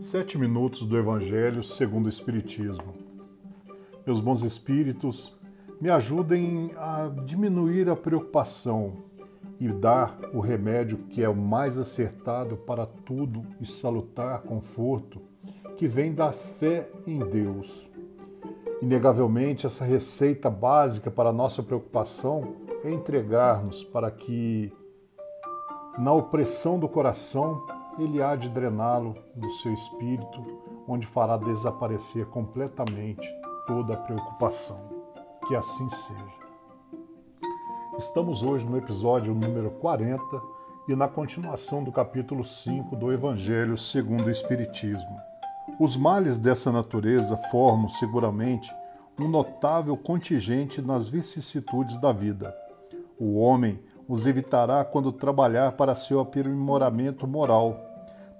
Sete minutos do Evangelho segundo o Espiritismo. Meus bons espíritos, me ajudem a diminuir a preocupação e dar o remédio que é o mais acertado para tudo e salutar conforto que vem da fé em Deus. Inegavelmente, essa receita básica para a nossa preocupação é entregar-nos para que, na opressão do coração, ele há de drená-lo do seu espírito, onde fará desaparecer completamente toda a preocupação. Que assim seja. Estamos hoje no episódio número 40 e na continuação do capítulo 5 do Evangelho segundo o Espiritismo. Os males dessa natureza formam seguramente um notável contingente nas vicissitudes da vida. O homem os evitará quando trabalhar para seu aprimoramento moral,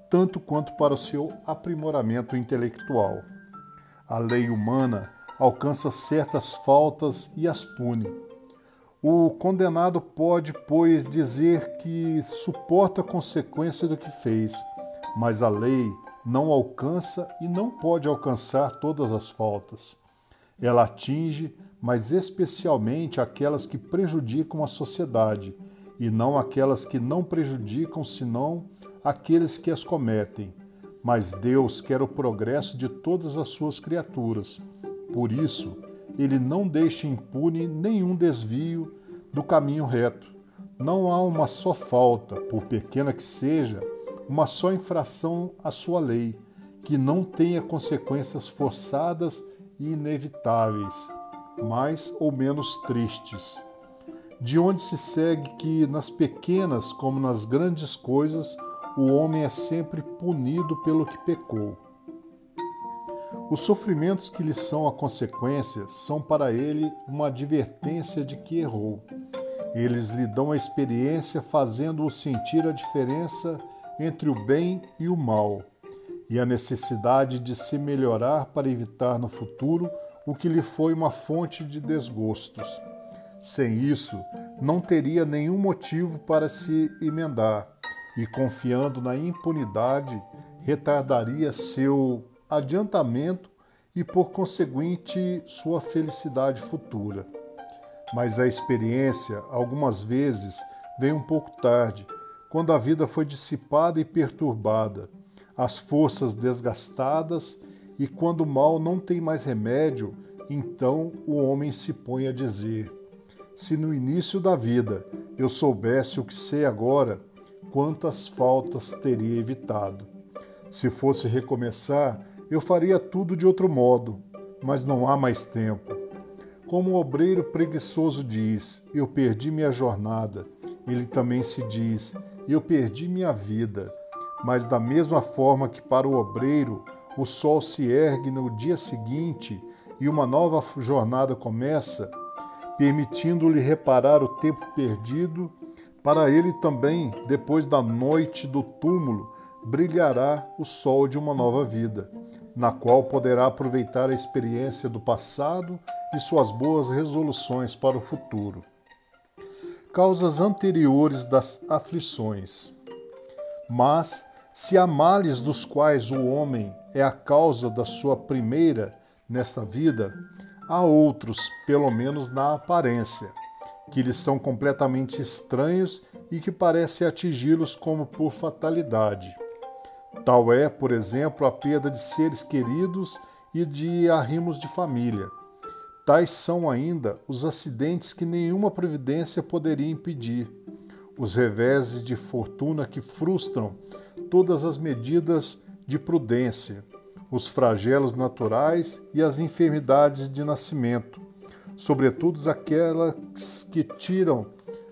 tanto quanto para o seu aprimoramento intelectual. A lei humana alcança certas faltas e as pune. O condenado pode, pois, dizer que suporta a consequência do que fez, mas a lei não alcança e não pode alcançar todas as faltas. Ela atinge, mas especialmente aquelas que prejudicam a sociedade, e não aquelas que não prejudicam senão aqueles que as cometem. Mas Deus quer o progresso de todas as suas criaturas. Por isso, ele não deixa impune nenhum desvio do caminho reto. Não há uma só falta, por pequena que seja, uma só infração à sua lei, que não tenha consequências forçadas e inevitáveis, mais ou menos tristes. De onde se segue que, nas pequenas como nas grandes coisas, o homem é sempre punido pelo que pecou. Os sofrimentos que lhe são a consequência são para ele uma advertência de que errou. Eles lhe dão a experiência, fazendo-o sentir a diferença entre o bem e o mal, e a necessidade de se melhorar para evitar no futuro o que lhe foi uma fonte de desgostos. Sem isso, não teria nenhum motivo para se emendar e, confiando na impunidade, retardaria seu adiantamento e, por conseguinte, sua felicidade futura. Mas a experiência, algumas vezes, vem um pouco tarde, quando a vida foi dissipada e perturbada, as forças desgastadas e quando o mal não tem mais remédio, então o homem se põe a dizer: Se no início da vida eu soubesse o que sei agora, quantas faltas teria evitado. Se fosse recomeçar, eu faria tudo de outro modo, mas não há mais tempo. Como o obreiro preguiçoso diz: Eu perdi minha jornada, ele também se diz: Eu perdi minha vida. Mas, da mesma forma que para o obreiro o sol se ergue no dia seguinte e uma nova jornada começa, permitindo-lhe reparar o tempo perdido, para ele também, depois da noite do túmulo, brilhará o sol de uma nova vida na qual poderá aproveitar a experiência do passado e suas boas resoluções para o futuro. Causas anteriores das aflições. Mas, se há males dos quais o homem é a causa da sua primeira nesta vida, há outros, pelo menos na aparência, que lhes são completamente estranhos e que parecem atingi-los como por fatalidade. Tal é, por exemplo, a perda de seres queridos e de arrimos de família. Tais são ainda os acidentes que nenhuma previdência poderia impedir, os reveses de fortuna que frustram todas as medidas de prudência, os flagelos naturais e as enfermidades de nascimento, sobretudo aquelas que tiram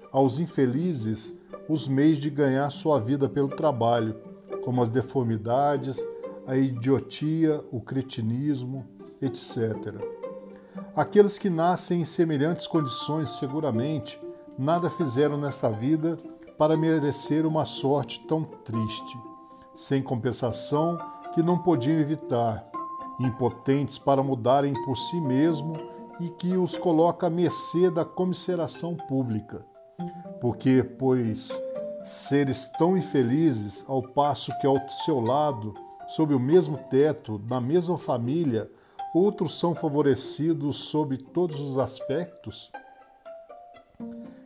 aos infelizes os meios de ganhar sua vida pelo trabalho como as deformidades, a idiotia, o cretinismo, etc. Aqueles que nascem em semelhantes condições, seguramente, nada fizeram nesta vida para merecer uma sorte tão triste, sem compensação que não podiam evitar, impotentes para mudarem por si mesmo e que os coloca à mercê da comisseração pública. Porque, pois, seres tão infelizes, ao passo que ao seu lado sob o mesmo teto, na mesma família, outros são favorecidos sob todos os aspectos?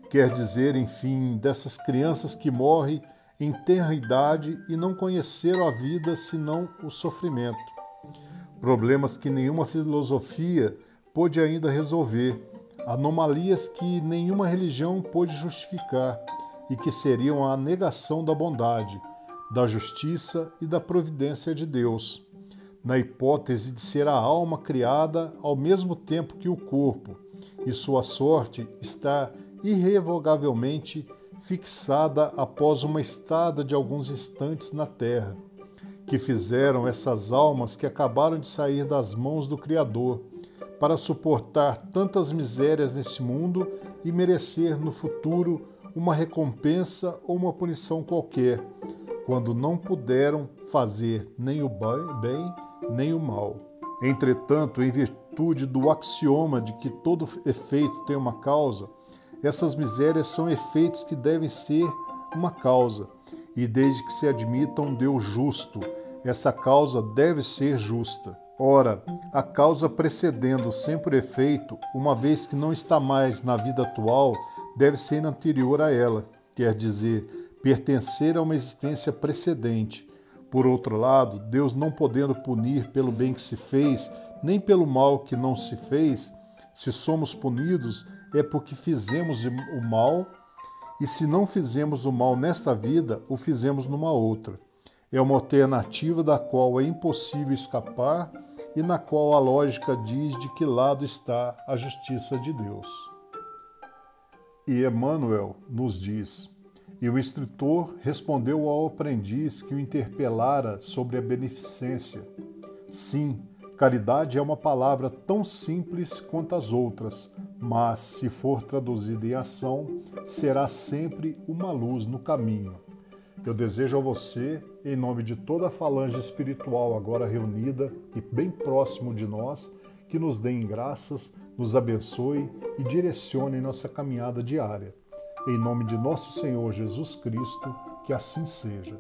Quer dizer, enfim, dessas crianças que morrem em tenra idade e não conheceram a vida senão o sofrimento. Problemas que nenhuma filosofia pôde ainda resolver, anomalias que nenhuma religião pôde justificar e que seriam a negação da bondade, da justiça e da providência de Deus, na hipótese de ser a alma criada ao mesmo tempo que o corpo, e sua sorte está irrevogavelmente fixada após uma estada de alguns instantes na terra, que fizeram essas almas que acabaram de sair das mãos do Criador para suportar tantas misérias nesse mundo e merecer no futuro uma recompensa ou uma punição qualquer, quando não puderam fazer nem o bem nem o mal. Entretanto, em virtude do axioma de que todo efeito tem uma causa, essas misérias são efeitos que devem ser uma causa, e desde que se admita um Deus justo, essa causa deve ser justa. Ora, a causa precedendo sempre o efeito, uma vez que não está mais na vida atual, deve ser anterior a ela, quer dizer, pertencer a uma existência precedente. Por outro lado, Deus não podendo punir pelo bem que se fez, nem pelo mal que não se fez, se somos punidos é porque fizemos o mal, e se não fizemos o mal nesta vida, o fizemos numa outra. É uma alternativa da qual é impossível escapar e na qual a lógica diz de que lado está a justiça de Deus. E Emmanuel nos diz: E o instrutor respondeu ao aprendiz que o interpelara sobre a beneficência: Sim, caridade é uma palavra tão simples quanto as outras, mas, se for traduzida em ação, será sempre uma luz no caminho. Eu desejo a você, em nome de toda a falange espiritual agora reunida e bem próximo de nós, que nos deem graças nos abençoe e direcione nossa caminhada diária. Em nome de nosso Senhor Jesus Cristo, que assim seja.